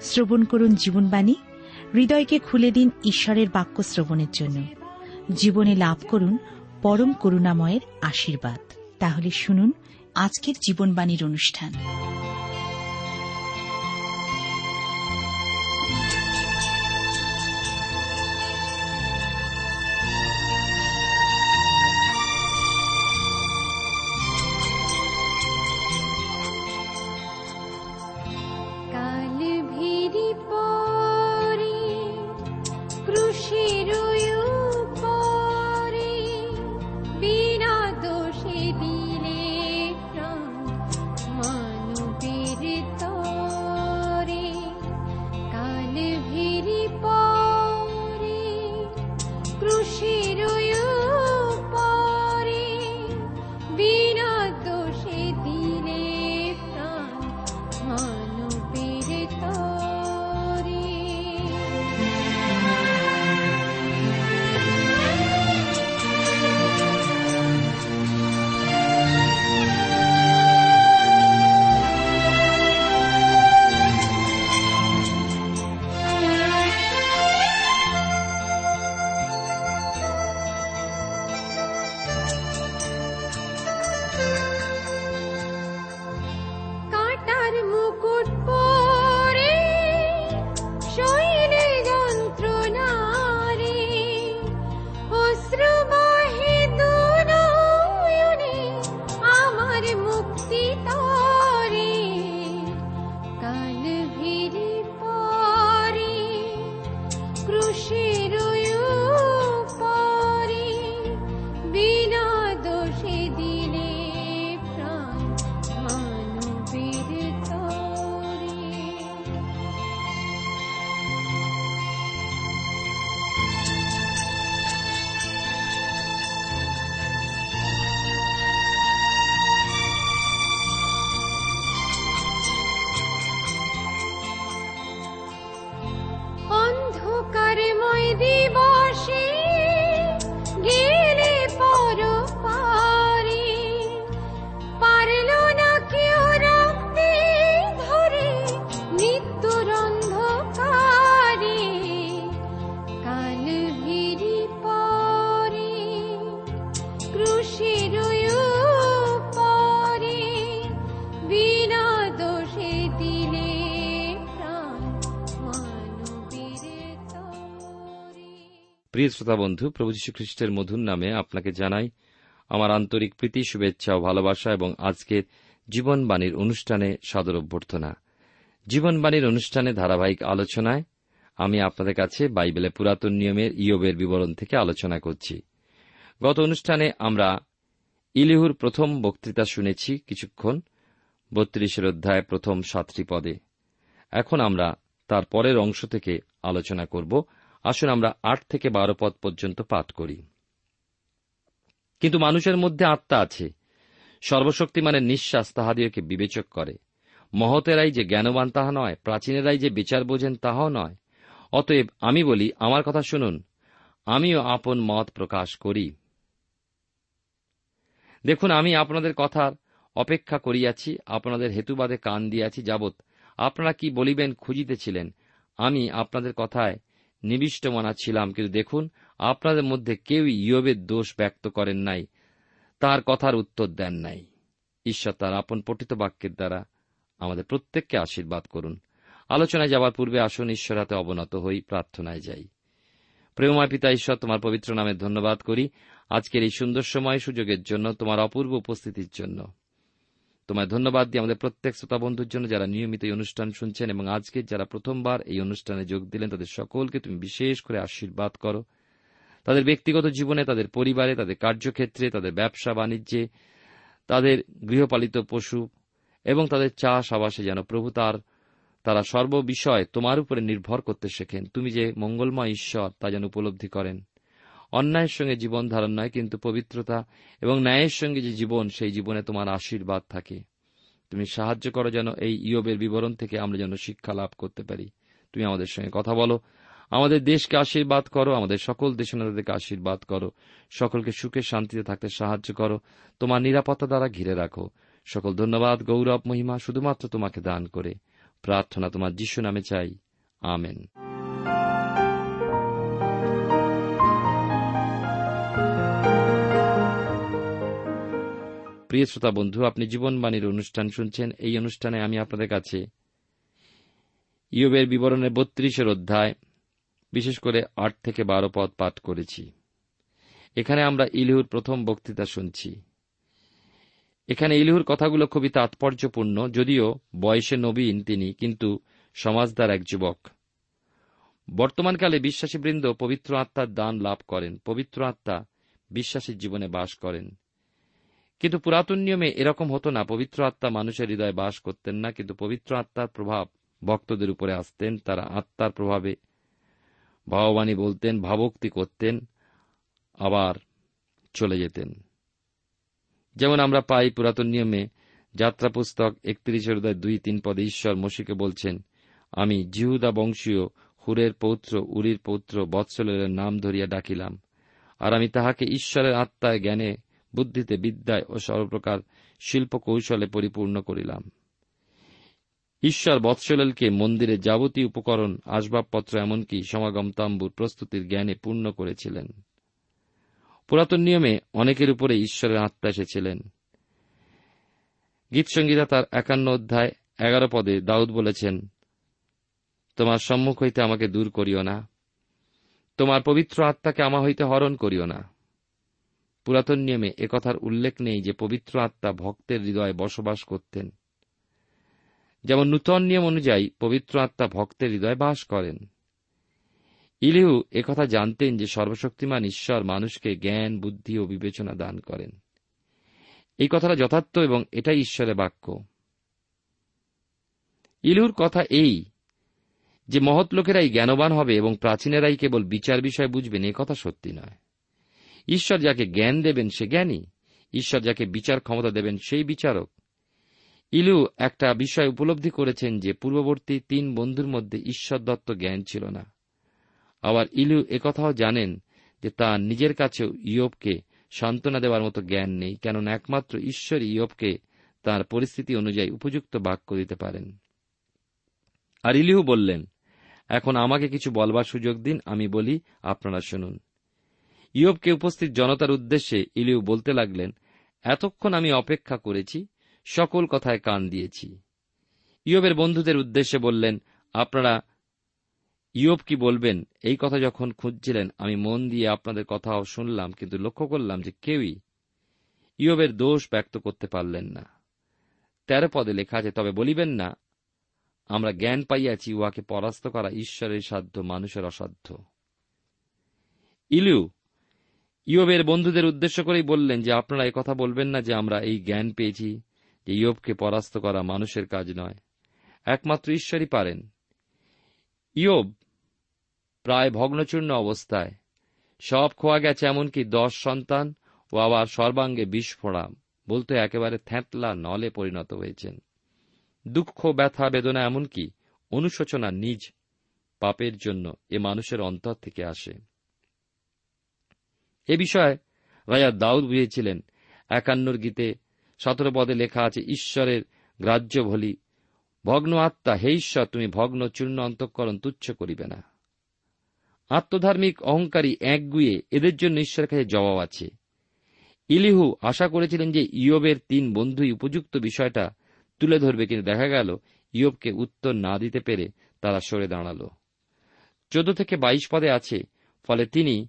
শ্রবণ করুন জীবনবাণী। হৃদয়কে খুলে দিন ঈশ্বরের বাক্য শ্রবণের জন্য। জীবনে লাভ করুন পরম করুণাময়ের আশীর্বাদ। তাহলে শুনুন আজকের জীবনবাণীর অনুষ্ঠান। প্রিয় শ্রোতা বন্ধু প্রভু খ্রিস্টের মধুর নামে আপনাকে জানাই আমার আন্তরিক প্রীতি, শুভেচ্ছা ও ভালোবাসা এবং আজকের জীবনবাণীর অনুষ্ঠানে সাদর অভ্যর্থনা। জীবনবাণীর অনুষ্ঠানে ধারাবাহিক আলোচনায় আমি আপনাদের কাছে বাইবেলের পুরাতন নিয়মের ইয়বের বিবরণ থেকে আলোচনা করছি। গত অনুষ্ঠানে আমরা ইলিহুর প্রথম বক্তৃতা শুনেছি কিছুক্ষণ, বত্রিশের অধ্যায় প্রথম সাতটি পদে। এখন আমরা তার পরের অংশ থেকে আলোচনা করব। আসুন আমরা আট থেকে বারো পদ পর্যন্ত পাঠ করি। কিন্তু মানুষের মধ্যে আত্মা আছে। সর্বশক্তিমানের নিঃশ্বাস তাহাদিওকে বিবেচক করে। মহতেরাই যে জ্ঞানবান তাহা নয়, প্রাচীনেরাই যে বিচার বোঝেন তাহাও নয়। অতএব আমি বলি, আমার কথা শুনুন। আমিও আপন মত প্রকাশ করি। দেখুন, আমি আপনাদের কথার অপেক্ষা করিয়াছি, আপনাদের হেতুবাদে কান দিয়াছি, যাবৎ আপনারা কি বলিবেন খুঁজিতেছিলেন। আমি আপনাদের কথায় নিবিষ্ট মনা ছিলাম, কিন্তু দেখুন, আপনাদের মধ্যে কেউই ইয়বের দোষ ব্যক্ত করেন নাই, তার কথার উত্তর দেন নাই। ঈশ্বর তার আপন পঠিত বাক্যের দ্বারা আমাদের প্রত্যেককে আশীর্বাদ করুন। আলোচনায় যাবার পূর্বে আসুন, ঈশ্বর হাতে অবনত হই, প্রার্থনায় যাই। প্রেমময় পিতা, ঈশ্বর, তোমার পবিত্র নামে ধন্যবাদ করি। আজকের এই সুন্দর সময় সুযোগের জন্য, তোমার অপূর্ব উপস্থিতির জন্য। তোমায় ধন্যবাদ দিই আমাদের প্রত্যেক শ্রোতা বন্ধুর জন্য যারা নিয়মিত এই অনুষ্ঠান শুনছেন এবং আজকে যারা প্রথমবার এই অনুষ্ঠানে যোগ দিলেন, তাদের সকলকে তুমি বিশেষ করে আশীর্বাদ করো। তাদের ব্যক্তিগত জীবনে, তাদের পরিবারে, তাদের কার্যক্ষেত্রে, তাদের ব্যবসা বাণিজ্যে, তাদের গৃহপালিত পশু এবং তাদের চাষ আবাসে যেন প্রভু তার, তারা সর্ববিষয় তোমার উপরে নির্ভর করতে শেখেন। তুমি যে মঙ্গলময় ঈশ্বর, তা যেন উপলব্ধি করেন। অন্যায়ের সঙ্গে জীবন ধারণ নয়, কিন্তু পবিত্রতা এবং ন্যায়ের সঙ্গে যে জীবন, সেই জীবনে তোমার আশীর্বাদ থাকে। তুমি সাহায্য করো যেন এই ইয়বের বিবরণ থেকে আমরা যেন শিক্ষা লাভ করতে পারি। তুমি আমাদের সঙ্গে কথা বলো। আমাদের দেশকে আশীর্বাদ করো, আমাদের সকল দেশনাদেরকে আশীর্বাদ করো। সকলকে সুখে শান্তিতে থাকতে সাহায্য করো। তোমার নিরাপত্তা দ্বারা ঘিরে রাখো। সকল ধন্যবাদ, গৌরব, মহিমা শুধুমাত্র তোমাকে দান করে। প্রার্থনা তোমার যিশু নামে চাই। আমেন। প্রিয় শ্রোতা বন্ধু, আপনি জীবনবাণীর অনুষ্ঠান শুনছেন। এই অনুষ্ঠানে আমি আপনাদের কাছে ইয়বের বিবরণের বত্রিশের অধ্যায়, বিশেষ করে আট থেকে বারো পদ পাঠ করেছি। এখানে আমরা ইলিহুর প্রথম বক্তৃতা শুনছি। এখানে ইলিহুর কথাগুলো খুবই তাৎপর্যপূর্ণ, যদিও বয়সে নবীন তিনি, কিন্তু সমাজদার এক যুবক। বর্তমানকালে বিশ্বাসীবৃন্দ পবিত্র আত্মার দান লাভ করেন। পবিত্র আত্মা বিশ্বাসীর জীবনে বাস করেন। কিন্তু পুরাতন নিয়মে এরকম হতো না। পবিত্র আত্মা মানুষের হৃদয়ে বাস করতেন না, কিন্তু পবিত্র আত্মার প্রভাব ভক্তদের উপরে আসতেন, তারা আত্মার প্রভাবে ভাববাণী বলতেন, ভাবক্তি করতেন, আবার চলে যেতেন। যেমন আমরা পাই পুরাতন নিয়মে যাত্রা পুস্তক একত্রিশের হৃদয় দুই তিন পদে ঈশ্বর মসিকে বলছেন, আমি জিহুদা বংশীয় হুরের পৌত্র, উরির পৌত্র, বৎসলের নাম ধরিয়া ডাকিলাম। আর আমি তাহাকে ঈশ্বরের আত্মায়, জ্ঞানে বুদ্ধিতে বিদ্যায় ও সর্বপ্রকার শিল্প কৌশলে পরিপূর্ণ করিলাম। ঈশ্বর বৎসলেলকে মন্দিরে যাবতীয় উপকরণ, আসবাবপত্র এমনকি সমাগম তাম্বুর প্রস্তুতির জ্ঞানে পূর্ণ করেছিলেন। পুরাতন নিয়মে অনেকের উপরে ঈশ্বরের আত্মা এসেছিলেন। গীতসংগীতা তার একান্ন অধ্যায় এগারো পদে দাউদ বলেছেন, তোমার সম্মুখ হইতে আমাকে দূর করিও না। তোমার পবিত্র আত্মাকে আমা হইতে হরণ করিও না। পুরাতন নিয়মে একথার উল্লেখ নেই যে পবিত্র আত্মা ভক্তের হৃদয়ে বসবাস করতেন। যেমন নূতন নিয়ম অনুযায়ী পবিত্র আত্মা ভক্তের হৃদয়ে বাস করেন। ইলিহু একথা জানতেন যে সর্বশক্তিমান ঈশ্বর মানুষকে জ্ঞান, বুদ্ধি ও বিবেচনা দান করেন। এই কথাটা যথার্থ এবং এটাই ঈশ্বরের বাক্য। ইলুর কথা এই যে মহৎ লোকেরাই জ্ঞানবান হবে এবং প্রাচীনেরাই কেবল বিচার বিষয় বুঝবেন, এ কথা সত্যি নয়। ঈশ্বর যাকে জ্ঞান দেবেন সে জ্ঞানী, ঈশ্বর যাকে বিচার ক্ষমতা দেবেন সেই বিচারক। ইলু একটা বিষয় উপলব্ধি করেছেন যে পূর্ববর্তী তিন বন্ধুর মধ্যে ঈশ্বর দত্ত জ্ঞান ছিল না। আবার ইলু একথাও জানেন যে তার নিজের কাছেও ইয়বকে সান্ত্বনা দেওয়ার মতো জ্ঞান নেই, কেননা একমাত্র ঈশ্বর ইয়বকে তার পরিস্থিতি অনুযায়ী উপযুক্ত বাক্য দিতে পারেন। আর ইলিহু বললেন, এখন আমাকে কিছু বলবার সুযোগ দিন, আমি বলি, আপনারা শুনুন। ইয়বকে উপস্থিত জনতার উদ্দেশ্যে ইলিউ বলতে লাগলেন, এতক্ষণ আমি অপেক্ষা করেছি, সকল কথায় কান দিয়েছি। ইয়বের বন্ধুদের উদ্দেশ্যে বললেন, আপনারা, ইয়ব কি বলবেন? এই কথা যখন খুঁজছিলেন, আমি মন দিয়ে আপনাদের কথাও শুনলাম, কিন্তু লক্ষ্য করলাম যে কেউই ইয়বের দোষ ব্যক্ত করতে পারলেন না। তেরো পদে লেখা আছে, তবে বলিবেন না, আমরা জ্ঞান পাইয়াছি, উহাকে পরাস্ত করা ঈশ্বরের সাধ্য, মানুষের অসাধ্য। ইলু ইয়বের বন্ধুদের উদ্দেশ্য করেই বললেন যে আপনারা কথা বলবেন না যে আমরা এই জ্ঞান পেয়েছি যে ইয়বকে পরাস্ত করা মানুষের কাজ নয়। একমাত্র ঈশ্বরই পারেন। ইয়ব প্রায় ভগ্নচূর্ণ অবস্থায়। সব খোয়া গেছে এমনকি দশ সন্তান ও আবার সর্বাঙ্গে বিস্ফোড়া বলতে একেবারে থ্যাঁতলা নলে পরিণত হয়েছেন। দুঃখ, ব্যথা, বেদনা এমনকি অনুশোচনা নিজ পাপের জন্য এ মানুষের অন্তর থেকে আসে। এ বিষয়ে রাজা দাউদ বুঝেছিলেন একান্নর গীতে সতেরো পদে লেখা আছে, ঈশ্বরের গ্রাহ্য ভলি ভগ্ন আত্মা, হে ঈশ্বর, তুমি ভগ্ন চূর্ণ অন্তঃকরণ তুচ্ছ করিবে না। আত্মধার্মিক অহংকারী একগুয়ে এদের জন্য ঈশ্বরের কাছে জবাব আছে। ইলিহু আশা করেছিলেন যে ইয়বের তিন বন্ধুই উপযুক্ত বিষয়টা তুলে ধরবে, কিন্তু দেখা গেল ইয়বকে উত্তর না দিতে পেরে তারা সরে দাঁড়াল। চোদ্দ থেকে বাইশ পদে আছে, ফলে তিনি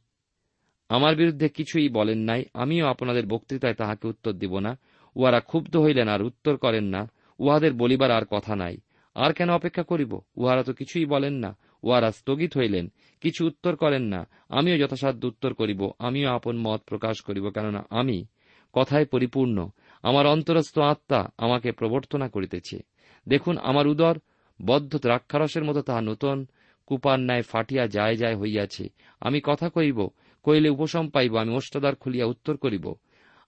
আমার বিরুদ্ধে কিছুই বলেন নাই, আমিও আপনাদের বক্তৃতায় তাহাকে উত্তর দিব না। উহারা ক্ষুব্ধ হইলেন আর উত্তর করেন না, উহাদের বলিবার আর কথা নাই। আর কেন অপেক্ষা করিব? উহারা তো কিছুই বলেন না, উহারা স্থগিত হইলেন, কিছু উত্তর করেন না। আমিও যথাসাধ্য উত্তর করিব, আমিও আপন মত প্রকাশ করিব, কেননা আমি কথায় পরিপূর্ণ, আমার অন্তরস্থ আত্মা আমাকে প্রবর্তনা করিতেছে। দেখুন, আমার উদর বদ্ধ দ্রাক্ষারসের মতো তাহা নূতন কুপার ন্যায় ফাটিয়া যায় যায় হইয়াছে। আমি কথা কইব কইলে উপশম পাইব, আমি ওষ্ঠাদার খুলিয়া উত্তর করিব।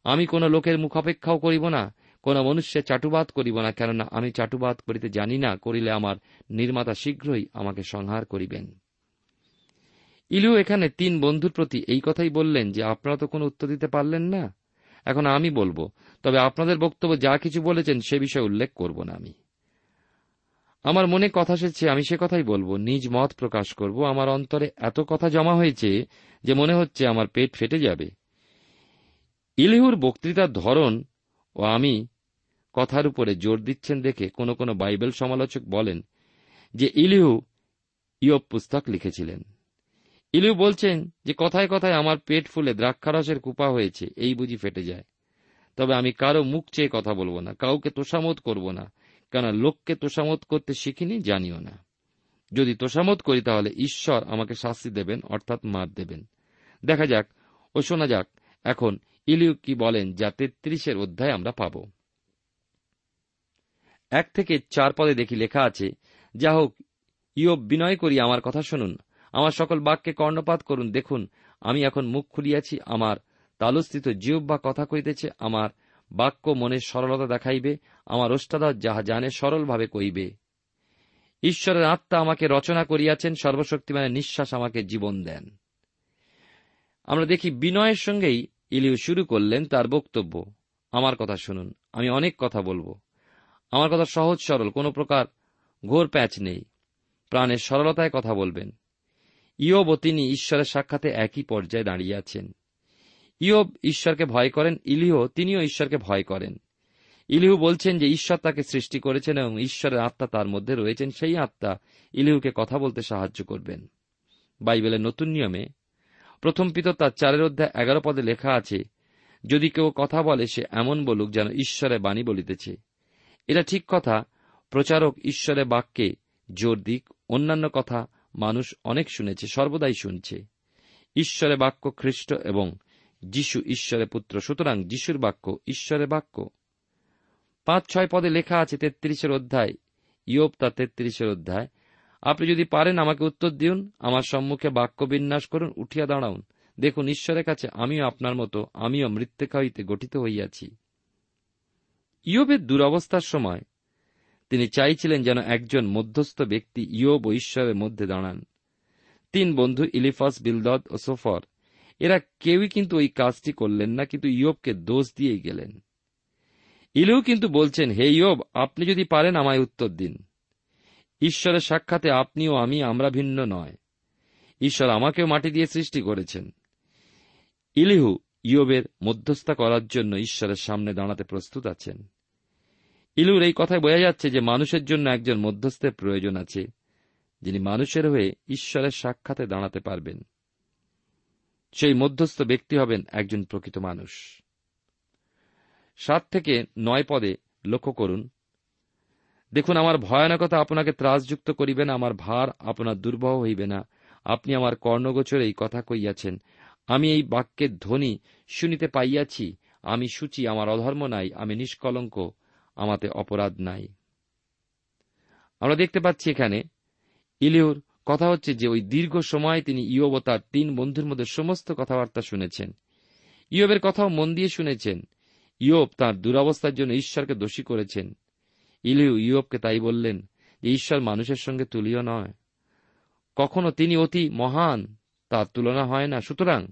আমি কোন লোকের মুখাপেক্ষাও করিব না, কোন মনুষ্যের চাটুবাদ করিব না, কেননা আমি চাটুবাদ করিতে জানি না, করিলে আমার নির্মাতা শীঘ্রই আমাকে সংহার করিবেন। ইলু এখানে তিন বন্ধুর প্রতি এই কথাই বললেন যে, আপনারা তো কোনো উত্তর দিতে পারলেন না। এখন আমি বলব, তবে আপনাদের বক্তব্য যা কিছু বলেছেন সে বিষয়ে উল্লেখ করব না আমি। আমার মনে কথা এসেছে, আমি সে কথাই বলব। নিজ মত প্রকাশ করব। আমার অন্তরে এত কথা জমা হয়েছে যে মনে হচ্ছে আমার পেট ফেটে যাবে। ইলিহুর বক্তৃতার ধরন ও আমি কথার উপরে জোর দিচ্ছেন দেখে কোনো কোনো বাইবেল সমালোচক বলেন যে ইলিহু ইয়ব পুস্তক লিখেছিলেন। ইলিহু বলছেন যে কথায় কথায় আমার পেট ফুলে দ্রাক্ষারসের কুপা হয়েছে, এই বুঝি ফেটে যায়। তবে আমি কারও মুখ চেয়ে কথা বলব না, কাউকে তোষামত করব না। কেন লোককে তোষামত করতে শিখিনি জানিও না। যদি তোষামত করি তাহলে ঈশ্বর আমাকে শাস্তি দেবেন, অর্থাৎ মার দেবেন। দেখা যাক ও শোনা যাক, এখন ইলিউ কি বলেন যা তেত্রিশের অধ্যায় আমরা পাব। এক থেকে চার পদে দেখি লেখা আছে, যা হোক, ইয়ব বিনয় করি আমার কথা শুনুন, আমার সকল বাক্যে কর্ণপাত করুন, দেখুন, আমি এখন মুখ খুলিয়াছি, আমার তালুস্থিত জিহ্বা কথা কইতেছে, আমার বাক্য মনের সরলতা দেখাইবে, আমার ওষ্ঠাদা যাহা জানে সরলভাবে কইবে ঈশ্বরের আত্মা আমাকে রচনা করিয়াছেন, সর্বশক্তিমানের নিঃশ্বাস আমাকে জীবন দেন। আমরা দেখি বিনয়ের সঙ্গেই ইলিউ শুরু করলেন তার বক্তব্য। আমার কথা শুনুন, আমি অনেক কথা বলব। আমার কথা সহজ সরল, কোনো প্রকার ঘোর প্যাচ নেই। প্রাণের সরলতায় কথা বলবেন। ইয়ব তিনি ঈশ্বরের সাক্ষাতে একই পর্যায়ে দাঁড়িয়ে আছেন। ইয়ব ঈশ্বরকে ভয় করেন, ইলিহ, তিনিও ঈশ্বরকে ভয় করেন। ইলিহু বলছেন যে ঈশ্বর তাকে সৃষ্টি করেছেন এবং ঈশ্বরের আত্মা তার মধ্যে রয়েছেন, সেই আত্মা ইলিহুকে কথা বলতে সাহায্য করবেন। বাইবেলের নতুন নিয়মে প্রথম পিত তার চারের অধ্যায় এগারো পদে লেখা আছে, যদি কেউ কথা বলে, সে এমন বলুক যেন ঈশ্বরের বাণী বলিতেছে। এটা ঠিক কথা, প্রচারক ঈশ্বরের বাক্যে জোর দিক, অন্যান্য কথা মানুষ অনেক শুনেছে, সর্বদাই শুনছে। ঈশ্বরে বাক্য খ্রিস্ট এবং যিশু ঈশ্বরের পুত্র, সুতরাং যিশুর বাক্য ঈশ্বরের বাক্য। পাঁচ, ছয় পদে লেখা আছে তেত্রিশের অধ্যায়। ইয়োপ তা তেত্রিশের অধ্যায়। আপনি যদি পারেন আমাকে উত্তর দিন আমার সম্মুখে বাক্য বিন্যাস করুন, উঠিয়া দাঁড়াউন। দেখুন, ঈশ্বরের কাছে আমিও আপনার মতো, আমিও মৃত্যুকা হইতে গঠিত হইয়াছি। ইয়োবের দুরবস্থার সময় তিনি চাইছিলেন যেন একজন মধ্যস্থ ব্যক্তি ইয়োব ও ঈশ্বরের মধ্যে দাঁড়ান। তিন বন্ধু ইলিফাস, বিলদদ ও সোফর এরা কেউই কিন্তু ওই কাজটি করলেন না, কিন্তু ইয়োবকে দোষ দিয়েই গেলেন। ইলেও কিন্তু বলছেন, হে ইয়োব, আপনি যদি পারেন আমায় উত্তর দিন। ঈশ্বরের সাক্ষাতে আপনিও আমি, আমরা ভিন্ন নয়। ঈশ্বর আমাকেও মাটি দিয়ে সৃষ্টি করেছেন। ইলিহু ইয়োবের মধ্যস্থা করার জন্য ঈশ্বরের সামনে দাঁড়াতে প্রস্তুত আছেন। ইলুর এই কথায় বোঝা যাচ্ছে যে মানুষের জন্য একজন মধ্যস্থের প্রয়োজন আছে, যিনি মানুষের হয়ে ঈশ্বরের সাক্ষাতে দাঁড়াতে পারবেন। সেই মধ্যস্থ ব্যক্তি হবেন একজন প্রকৃত মানুষ। সাত থেকে নয় পদে লক্ষ্য করুন। দেখুন, আমার ভয়ানকতা আপনাকে ত্রাসযুক্ত করিবে না, আমার ভার আপনার দুর্বহ হইবে না। আপনি আমার কর্ণগোচরে এই কথা কইয়াছেন, আমি এই বাক্যের ধ্বনি শুনিতে পাইয়াছি, আমি সূচি, আমার অধর্ম নাই, আমি নিষ্কলঙ্ক, আমাতে অপরাধ নাই। আমরা দেখতে পাচ্ছি এখানে, ইলিউর কথা হচ্ছে যে ওই দীর্ঘ সময় তিনি ইয়ব ও তার তিন বন্ধুর মধ্যে সমস্ত কথাবার্তা শুনেছেন। ইয়বের কথাও মন দিয়ে শুনেছেন। ইয়ব তার দুরবস্থার জন্য ঈশ্বরকে দোষী করেছেন। ইলিউ ইয়বকে তাই বললেন যে, ঈশ্বর মানুষের সঙ্গে তুলিও নয়। কখনো তিনি অতি মহান, তার তুলনা হয় না। সুতরাং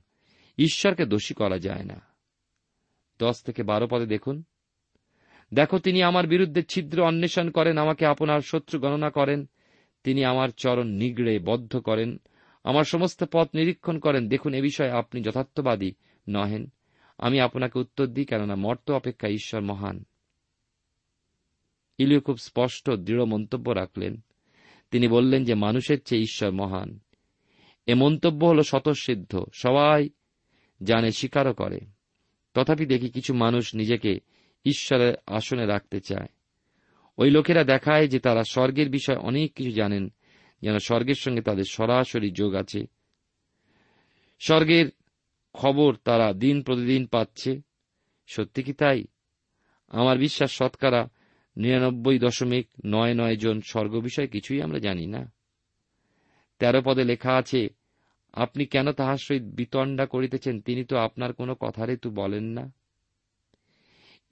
ঈশ্বরকে দোষী করা যায় না। দশ থেকে বারো পদে দেখুন। দেখো, তিনি আমার বিরুদ্ধে ছিদ্র অন্বেষণ করেন, আমাকে আপনার শত্রু গণনা করেন। তিনি আমার চরণ নিগড়ে বদ্ধ করেন, আমার সমস্ত পথ নিরীক্ষণ করেন। দেখুন, এ বিষয়ে আপনি যথার্থবাদী নহেন। আমি আপনাকে উত্তর দিই, কেননা মর্ত অপেক্ষা ঈশ্বর মহান। ইলিও খুব স্পষ্ট, দৃঢ় মন্তব্য রাখলেন। তিনি বললেন যে, মানুষের চেয়ে ঈশ্বর মহান। এ মন্তব্য হল স্বতঃসিদ্ধ। সবাই জানে, স্বীকারও করে। তথাপি দেখি কিছু মানুষ নিজেকে ঈশ্বরের আসনে রাখতে চায়। ওই লোকেরা দেখায় যে তারা স্বর্গের বিষয় অনেক কিছু জানেন, যেন স্বর্গের সঙ্গে তাদের সরাসরি যোগ আছে। স্বর্গের খবর তারা দিন প্রতিদিন পাচ্ছে। সত্যি কি তাই? আমার বিশ্বাস শতকরা নিরানব্বই দশমিক নয় নয় জন স্বর্গ বিষয়ে কিছুই আমরা জানি না। তেরো পদে লেখা আছে, আপনি কেন তাহার সহিত বিতণ্ডা করিতেছেন? তিনি তো আপনার কোনো কথারই তু বলেন না।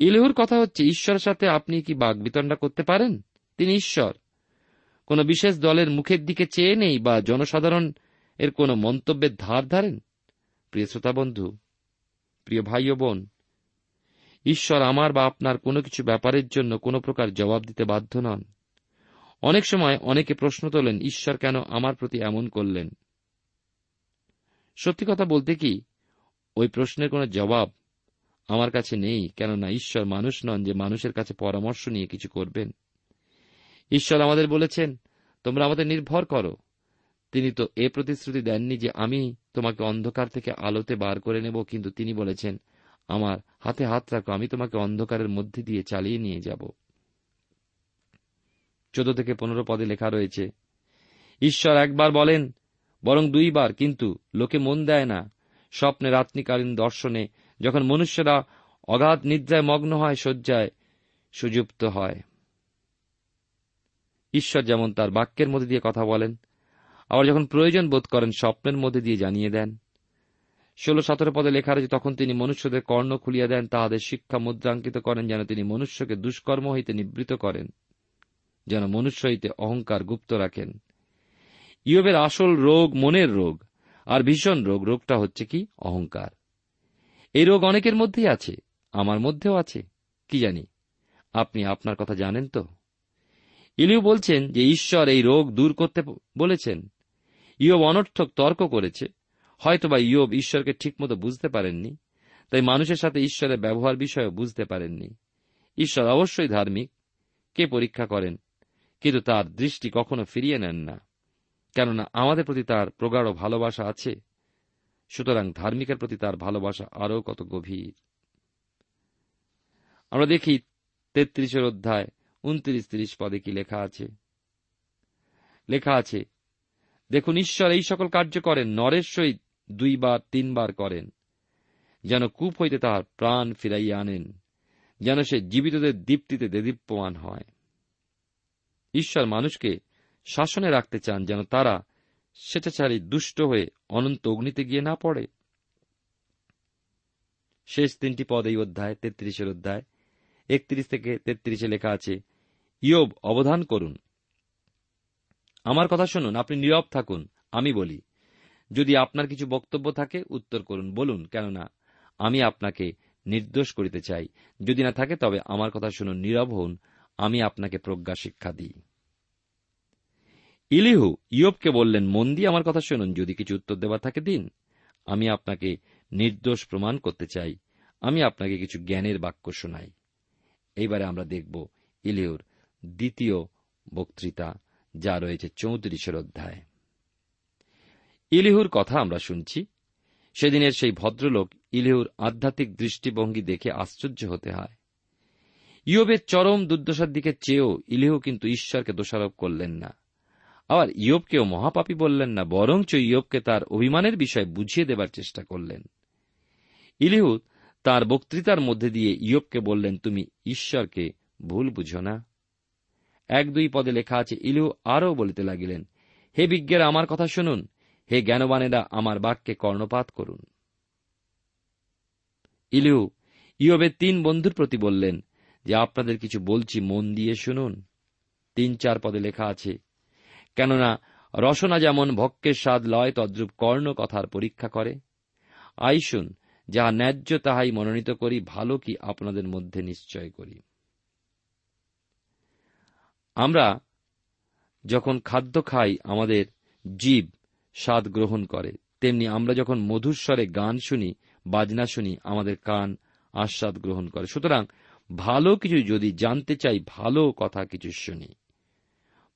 ইলেহুর কথা হচ্ছে, ঈশ্বরের সাথে আপনি কি বাঘ বিতণ্ডা করতে পারেন? তিনি ঈশ্বর। কোন বিশেষ দলের মুখের দিকে চেয়ে নেই বা জনসাধারণ এর কোন মন্তব্যের ধার ধারেন? প্রিয় শ্রোতা বন্ধু, প্রিয় ভাই ও বোন, ঈশ্বর আমার বা আপনার কোনো কিছু ব্যাপারের জন্য কোনো প্রকার জবাব দিতে বাধ্য নন। অনেক সময় অনেকে প্রশ্ন তোলেন, ঈশ্বর কেন আমার প্রতি এমন করলেন? সত্যি কথা বলতে কি, ওই প্রশ্নের কোনো জবাব আমার কাছে নেই, কেননা ঈশ্বর মানুষ নন যে মানুষের কাছে পরামর্শ নিয়ে কিছু করবেন। ঈশ্বর আমাদের বলেছেন, তোমরা আমাদের নির্ভর করো। তিনি তো এ প্রতিশ্রুতি দেননি যে আমি তোমাকে অন্ধকার থেকে আলোতে বার করে নেব, কিন্তু তিনি বলেছেন, আমার হাতে হাত রাখো, আমি তোমাকে অন্ধকারের মধ্যে দিয়ে চালিয়ে নিয়ে যাব। চোদ্দ থেকে পনেরো পদে লেখা রয়েছে, ঈশ্বর একবার বলেন, বরং দুইবার, কিন্তু লোকে মন দেয় না। স্বপ্নে রাত্রিকালীন দর্শনে যখন মনুষ্যরা অগাধ নিদ্রায় মগ্ন হয়, শয্যায় সুযুক্ত হয়। ঈশ্বর যেমন তার বাক্যের মধ্যে দিয়ে কথা বলেন, আবার যখন প্রয়োজন বোধ করেন, স্বপ্নের মধ্যে দিয়ে জানিয়ে দেন। ষোলো সতেরো পদে লেখা রয়েছে, তখন তিনি মনুষ্যদের কর্ণ খুলিয়া দেন, তাহাদের শিক্ষা মুদ্রাঙ্কিত করেন, যেন তিনি মনুষ্যকে দুষ্কর্ম হইতে নিবৃত করেন, যেন মনুষ্য হইতে অহংকার গুপ্ত রাখেন। ইয়বের আসল রোগ মনের রোগ, আর ভীষণ রোগ, রোগটা হচ্ছে কি? অহংকার। এই রোগ অনেকের মধ্যেই আছে, আমার মধ্যেও আছে, কি জানি? আপনি আপনার কথা জানেন তো। ইলিউ বলছেন যে ঈশ্বর এই রোগ দূর করতে বলেছেন। ইয়ব অনর্থক তর্ক করেছে, হয়তোবা ইয়ব ঈশ্বরকে ঠিকমতো বুঝতে পারেননি, তাই মানুষের সাথে ঈশ্বরের ব্যবহার বিষয়ে বুঝতে পারেননি। ঈশ্বর অবশ্যই ধার্মিক, কে পরীক্ষা করেন, কিন্তু তার দৃষ্টি কখনো ফিরিয়ে নেন না, কেননা আমাদের প্রতি তার প্রগাঢ় ভালোবাসা আছে। সুতরাং ধার্মিকের প্রতি তার ভালোবাসা আরও কত গভীর। আমরা দেখি তেত্রিশের অধ্যায় উনত্রিশ তিরিশ পদে কি লেখা আছে। লেখা আছে, দেখুন, ঈশ্বর এই সকল কার্য করেন, নরের সহিত দুইবার, তিনবার করেন, যেন কূপ হইতে তাহার প্রাণ ফিরাইয়া আনেন, যেন সে জীবিতদের দীপ্তিতে দেদীপ্যমান হয়। ঈশ্বর মানুষকে শাসনে রাখতে চান, যেন তারা স্বেচ্ছাচারী দুষ্ট হয়ে অনন্ত অগ্নিতে গিয়ে না পড়ে? শেষ তিনটি পদ এই অধ্যায়, তেত্রিশের অধ্যায়, একত্রিশ থেকে তেত্রিশে লেখা আছে, ইয়োব, অবধান করুন। আমার কথা শুনুন, আপনি নীরব থাকুন, আমি বলি। যদি আপনার কিছু বক্তব্য থাকে, উত্তর করুন, বলুন, কেননা আমি আপনাকে নির্দোষ করিতে চাই। যদি না থাকে, তবে আমার কথা শুনুন, নীরব হন আমি আপনাকে প্রজ্ঞা শিক্ষা দিই। ইলিহু, ইয়বকে বললেন, মন দিয়ে আমার কথা শুনুন, যদি কিছু উত্তর দেওয়ার থাকে দিন। আমি আপনাকে নির্দোষ প্রমাণ করতে চাই। আমি আপনাকে কিছু জ্ঞানের বাক্য শোনাই। এইবারে আমরা দেখব ইলিহুর দ্বিতীয় বক্তৃতা, যা রয়েছে চৌত্রিশের অধ্যায়। ইলিহুর কথা আমরা শুনছি। সেদিনের সেই ভদ্রলোক ইলিহুর আধ্যাত্মিক দৃষ্টিভঙ্গি দেখে আশ্চর্য হতে হয়। ইয়বের চরম দুর্দশার দিকে চেয়েও ইলিহু কিন্তু ঈশ্বরকে দোষারোপ করলেন না। আবার ইয়বকেও মহাপাপী বললেন না, বরঞ্চ ইয়বকে তার অভিমানের বিষয় বুঝিয়ে দেবার চেষ্টা করলেন। ইলিহু তার বক্তৃতার মধ্যে দিয়ে ইয়বকে বললেন, তুমি ঈশ্বরকে ভুল বুঝো না। এক দুই পদে লেখা আছে, ইলিহু আরও বলিতে লাগিলেন, হে বিজ্ঞেরা, আমার কথা শুনুন, হে জ্ঞানবানেরা, আমার বাক্যে কর্ণপাত করুন। ইলিহু ইয়বের তিন বন্ধুর প্রতি বললেন যে, আপনাদের কিছু বলছি, মন দিয়ে শুনুন। তিন চার পদে লেখা আছে কেননা রসনা যেমন ভক্কের স্বাদ লয়, তদ্রূপ কর্ণ কথার পরীক্ষা করে। আইসুন, যাহা ন্যায্য, তাহাই মনোনীত করি, ভালো কি আপনাদের মধ্যে নিশ্চয় করি। আমরা যখন খাদ্য খাই, আমাদের জীব স্বাদ গ্রহণ করে। তেমনি আমরা যখন মধুস্বরে গান শুনি, বাজনা শুনি, আমাদের কান আস্বাদ গ্রহণ করে। সুতরাং ভালো কিছু যদি জানতে চাই, ভালো কথা কিছু শুনি।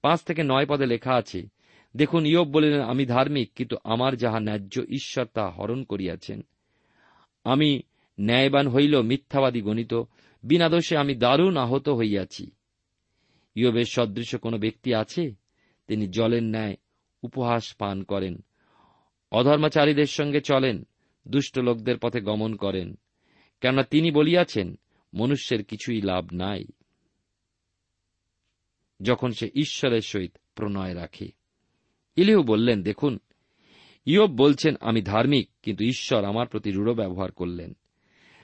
পাঁচ থেকে নয় পদে লেখা আছে, দেখুন, ইয়ব বলিলেন, আমি ধার্মিক, কিন্তু আমার যাহা ন্যায্য ঈশ্বর তা হরণ করিয়াছেন। আমি ন্যায়বান হইল, মিথ্যাবাদী গণিত, বিনা দোষে আমি দারুণ আহত হইয়াছি। ইয়বের সদৃশ কোন ব্যক্তি আছে? তিনি জলের ন্যায় উপহাস পান করেন, অধর্মাচারীদের সঙ্গে চলেন, দুষ্ট লোকদের পথে গমন করেন। কেননা তিনি বলিয়াছেন, মনুষ্যের কিছুই লাভ নাই। যখন সে ঈশ্বরের সহিত প্রণয় রাখে। ইলিহু বললেন, দেখুন, ইয়ব বলছেন, আমি ধার্মিক, কিন্তু ঈশ্বর আমার প্রতি রূঢ় ব্যবহার করলেন।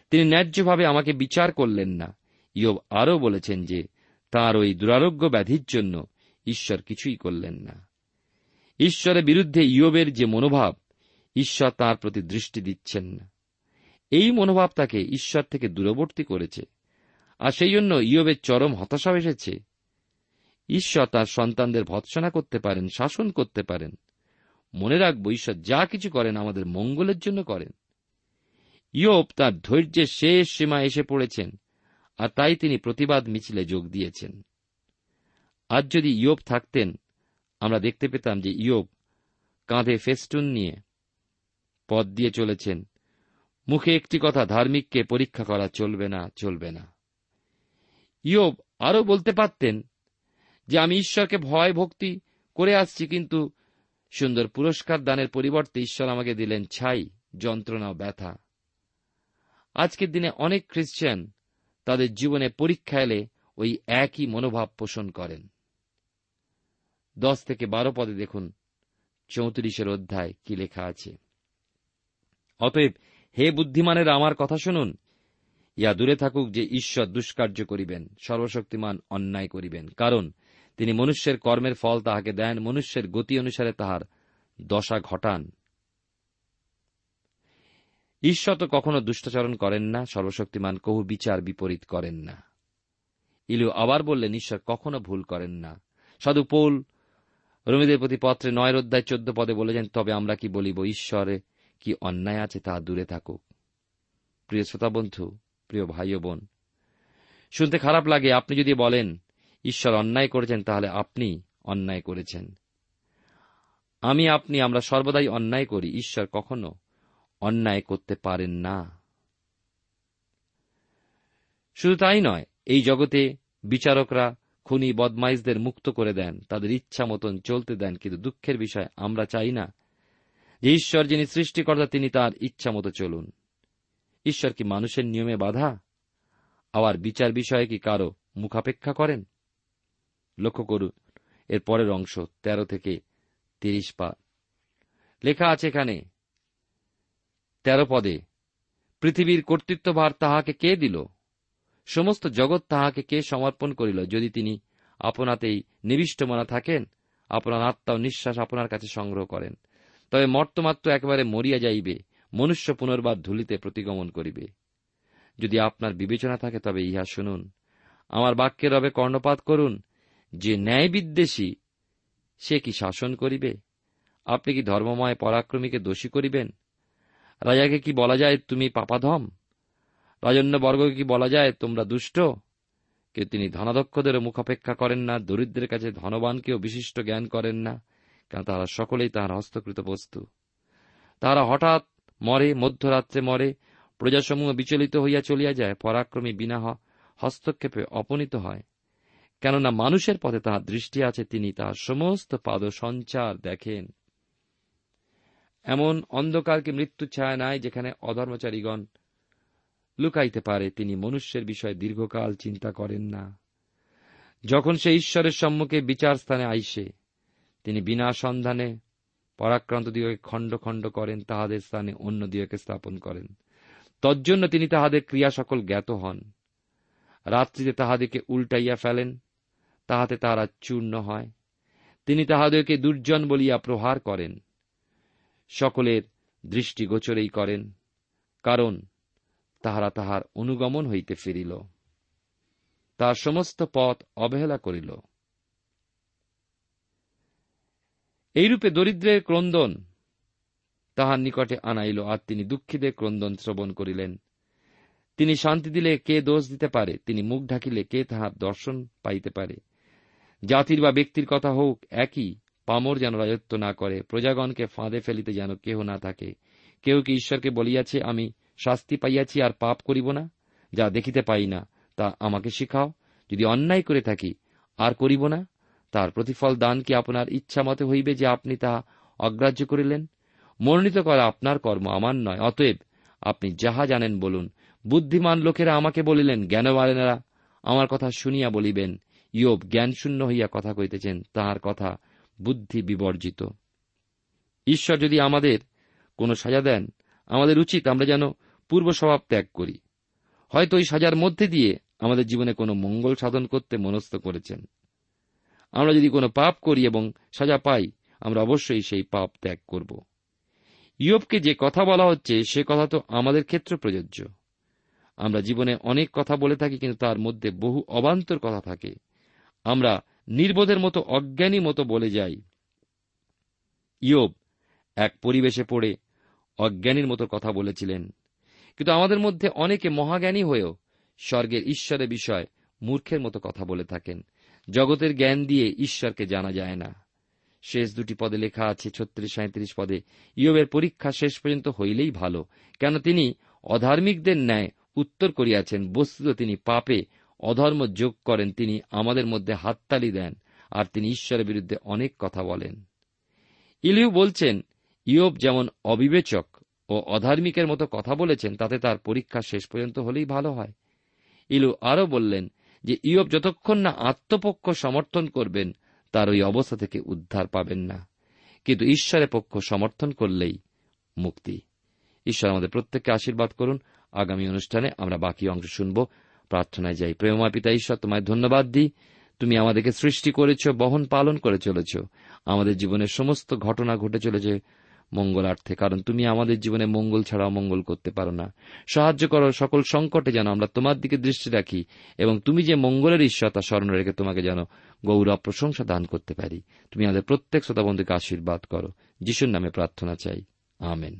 তিনি ন্যায্যভাবে আমাকে বিচার করলেন না। ইয়ব আরও বলেছেন যে, তার ওই দুরারোগ্য ব্যাধির জন্য ঈশ্বর কিছুই করলেন না। ঈশ্বরের বিরুদ্ধে ইয়বের যে মনোভাব, ঈশ্বর তার প্রতি দৃষ্টি দিচ্ছেন না। এই মনোভাব তাকে ঈশ্বর থেকে দূরবর্তী করেছে। আর সেই জন্য ইয়বের চরম হতাশা এসেছে। ঈশ্বর তার সন্তানদের ভৎসনা করতে পারেন, শাসন করতে পারেন। মনে রাখব, ঈশ্বর যা কিছু করেন আমাদের মঙ্গলের জন্য করেন। ইয়োব তার ধৈর্যের শেষ সীমা এসে পড়েছেন, আর তাই তিনি প্রতিবাদ মিছিলে যোগ দিয়েছেন। আজ যদি ইয়োব থাকতেন, আমরা দেখতে পেতাম যে ইয়োব কাঁধে ফেস্টুন নিয়ে পথ দিয়ে চলেছেন। মুখে একটি কথা, ধার্মিককে পরীক্ষা করা চলবে না চলবে না। ইয়োব আরও বলতে পারতেন যে আমি ঈশ্বরকে ভয় ভক্তি করে আসছি, কিন্তু সুন্দর পুরস্কার দানের পরিবর্তে ঈশ্বর আমাকে দিলেন ছাই, যন্ত্রণা ব্যথা। আজকের দিনে অনেক খ্রিস্টান তাদের জীবনে পরীক্ষা এলে ওই একই মনোভাব পোষণ করেন। দশ থেকে বারো পদে দেখুন, চৌত্রিশের অধ্যায় কি লেখা আছে। অতএব হে বুদ্ধিমানের, আমার কথা শুনুন। ইয়া দূরে থাকুক যে ঈশ্বর দুষ্কার্য করিবেন, সর্বশক্তিমান অন্যায় করিবেন। কারণ তিনি মনুষ্যের কর্মের ফল তাহাকে দেন, মনুষ্যের গতি অনুসারে তাহার দশা ঘটান। ঈশ্বর তো কখনো দুষ্টাচরণ করেন না, সর্বশক্তিমান কহু বিচার বিপরীত করেন না। ইলু আবার বললেন, ঈশ্বর কখনো ভুল করেন না। সাধু পৌল রমিদের প্রতি পত্রে নয় অধ্যায় চোদ্দ পদে বলেছেন, তবে আমরা কি বলিব, ঈশ্বরে কি অন্যায় আছে তা দূরে থাকুক? প্রিয় শ্রোতা বন্ধু, প্রিয় ভাই বোন, শুনতে খারাপ লাগে, আপনি যদি বলেন ঈশ্বর অন্যায় করেছেন, তাহলে আপনি অন্যায় করেছেন। আমি, আপনি, আমরা সর্বদাই অন্যায় করি। ঈশ্বর কখনো অন্যায় করতে পারেন না। শুধু তাই নয়, এই জগতে বিচারকরা, খুনি, বদমাইশদের মুক্ত করে দেন, তাদের ইচ্ছা মতন চলতে দেন, কিন্তু দুঃখের বিষয় আমরা চাই না। যে ঈশ্বর যিনি সৃষ্টিকর্তা, তিনি তার ইচ্ছা মতো চলুন। ঈশ্বর কি মানুষের নিয়মে বাধা? আবার বিচার বিষয়ে কি কারও মুখাপেক্ষা করেন? লক্ষ্য করুন, এর পরের অংশ তেরো থেকে তিরিশ পা। লেখা আছে এখানে, তেরো পদে, পৃথিবীর কর্তৃত্বভার তাহাকে কে দিল? সমস্ত জগৎ তাহাকে কে সমর্পণ করিল? যদি তিনি আপনাতেই নিবিষ্ট মনা থাকেন, আপনার আত্মা ও নিঃশ্বাস আপনার কাছে সংগ্রহ করেন। তবে মর্তমাত্র একেবারে মরিয়া যাইবে, মনুষ্য পুনর্বার ধুলিতে প্রতিগমন করিবে। যদি আপনার বিবেচনা থাকে, তবে ইহা শুনুন। আমার বাক্যের রবে কর্ণপাত করুন যে ন্যায় বিদ্বেষী, সে কি শাসন করিবে? আপনি কি ধর্মময় পরাক্রমীকে দোষী করিবেন? রাজাকে কি বলা যায়, তুমি পাপাধম রাজন্যবর্গকে কি বলা যায়, তোমরা দুষ্ট কেউ তিনি ধনাধ্যক্ষদেরও মুখাপেক্ষা করেন না, দরিদ্রের কাছে ধনবানকেও বিশিষ্ট জ্ঞান করেন না কেন তাহারা সকলেই তাহার হস্তকৃত বস্তু। তাহারা হঠাৎ মরে, মধ্যরাত্রে মরে, প্রজাসমূহ বিচলিত হইয়া চলিয়া যায়, পরাক্রমী বিনা হস্তক্ষেপে অপনীত হয়। কেননা মানুষের পথে তাহার দৃষ্টি আছে, তিনি তাহার সমস্ত পাদ সঞ্চার দেখেন। এমন অন্ধকারকে মৃত্যু ছায়া নাই, যেখানে অধর্মচারীগণ লুকাইতে পারে? তিনি মনুষ্যের বিষয়ে দীর্ঘকাল চিন্তা করেন না। যখন সে ঈশ্বরের সম্মুখে বিচার স্থানে আইসে, তিনি বিনা সন্ধানে পরাক্রান্ত দিগকে খণ্ড খণ্ড করেন, তাহাদের স্থানে অন্য দিগকে স্থাপন করেন। তজ্জন্য তিনি তাহাদের ক্রিয়া সকল জ্ঞাত হন। রাত্রিতে তাহাদেরকে উল্টাইয়া ফেলেন তাহাতে তাহারা চূর্ণ হয়। তিনি তাহাদেরকে দুর্জন বলিয়া প্রহার করেন। সকলের দৃষ্টি গোচরেই করেন, কারণ তাহারা তাহার অনুগমন হইতে ফিরিল। তার সমস্ত পথ অবহেলা করিল। এইরূপে দরিদ্রের ক্রন্দন তাহার নিকটে আনাইল আর তিনি দুঃখীদের ক্রন্দন শ্রবণ করিলেন। তিনি শান্তি দিলে কে দোষ দিতে পারে? তিনি মুখ ঢাকিলে কে তাহার দর্শন পাইতে পারে? জাতির বা ব্যক্তির কথা হোক, একই পামর যেন রাজত্ব না করে, প্রজাগণকে ফাঁদে ফেলিতে যেন কেহ না থাকে। কেউ কি ঈশ্বরকে বলিয়াছে, আমি শাস্তি পাইয়াছি আর পাপ করিব না? যা দেখিতে পাই না, তা আমাকে শিখাও। যদি অন্যায় করে থাকি, আর করিব না? তার প্রতিফল দান কি আপনার ইচ্ছা মতে হইবে যে আপনি তাহা অগ্রাহ্য করিলেন? মনোনীত করা আপনার কর্ম আমার নয়। অতএব আপনি যাহা জানেন বলুন। বুদ্ধিমান লোকেরা আমাকে বলিলেন, জ্ঞানবানেরা আমার কথা শুনিয়া বলিবেন। ইয়োব জ্ঞানশূন্য হইয়া কথা কইতেছেন, তাহার কথা বুদ্ধি বিবর্জিত। ঈশ্বর যদি আমাদের কোনো সাজা দেন, আমাদের উচিত আমরা যেন পূর্ব স্বভাব ত্যাগ করি। হয়তো ওই সাজার মধ্যে দিয়ে আমাদের জীবনে কোনো মঙ্গল সাধন করতে মনস্থ করেছেন। আমরা যদি কোনো পাপ করি এবং সাজা পাই, আমরা অবশ্যই সেই পাপ ত্যাগ করব। ইয়বকে যে কথা বলা হচ্ছে, সে কথা তো আমাদের ক্ষেত্রে প্রযোজ্য। আমরা জীবনে অনেক কথা বলে থাকি, কিন্তু তার মধ্যে বহু অবান্তর কথা থাকে। আমরা নির্বোধের মতো অজ্ঞানী মতো বলে যাই। ইয়ব এক পরিবেশে পড়ে অজ্ঞানীর মতো কথা বলেছিলেন। কিন্তু আমাদের মধ্যে অনেকে মহাজ্ঞানী হয়েও স্বর্গের ঈশ্বরের বিষয় মূর্খের মতো কথা বলে থাকেন। জগতের জ্ঞান দিয়ে ঈশ্বরকে জানা যায় না। শেষ দুটি পদে লেখা আছে, ছত্রিশ সাঁত্রিশ পদে, ইয়বের পরীক্ষা শেষ পর্যন্ত হইলেই ভালো, কেন তিনি অধার্মিকদের ন্যায় উত্তর করিয়াছেন, বস্তুত তিনি পাপে অধর্ম যোগ করেন, তিনি আমাদের মধ্যে হাততালি দেন আর তিনি ঈশ্বরের বিরুদ্ধে অনেক কথা বলেন। ইলিউ বলছেন, ইয়ব যেমন অবিবেচক ও অধার্মিকের মতো কথা বলেছেন, তাতে তার পরীক্ষা শেষ পর্যন্ত হলেই ভালো হয়। ইলু আরও বললেন যে, ইয়ব যতক্ষণ না আত্মপক্ষ সমর্থন করবেন, তার ওই অবস্থা থেকে উদ্ধার পাবেন না। কিন্তু ঈশ্বরের পক্ষ সমর্থন করলেই মুক্তি। ঈশ্বর আমাদের প্রত্যেককে আশীর্বাদ করুন। আগামী অনুষ্ঠানে আমরা বাকি অংশ শুনব। প্রার্থনায় যাই। প্রেমময় পিতা ঈশ্বর, তোমায় ধন্যবাদ দিই। তুমি আমাদেরকে সৃষ্টি করেছ, বহন, পালন করে চলেছ। আমাদের জীবনের সমস্ত ঘটনা ঘটে চলেছে মঙ্গলার্থে কারণ তুমি আমাদের জীবনে মঙ্গল ছাড়া অমঙ্গল করতে পারো না। সাহায্য করো সকল সংকটে যেন আমরা তোমার দিকে দৃষ্টি রাখি, এবং তুমি যে মঙ্গলের ঈশ্বর, তা স্মরণ রেখে তোমাকে যেন গৌরব, প্রশংসা দান করতে পারি। তুমি আমাদের প্রত্যেক শ্রোতা বন্ধুকে আশীর্বাদ করো। যিশুর নামে প্রার্থনা চাই। আমেন।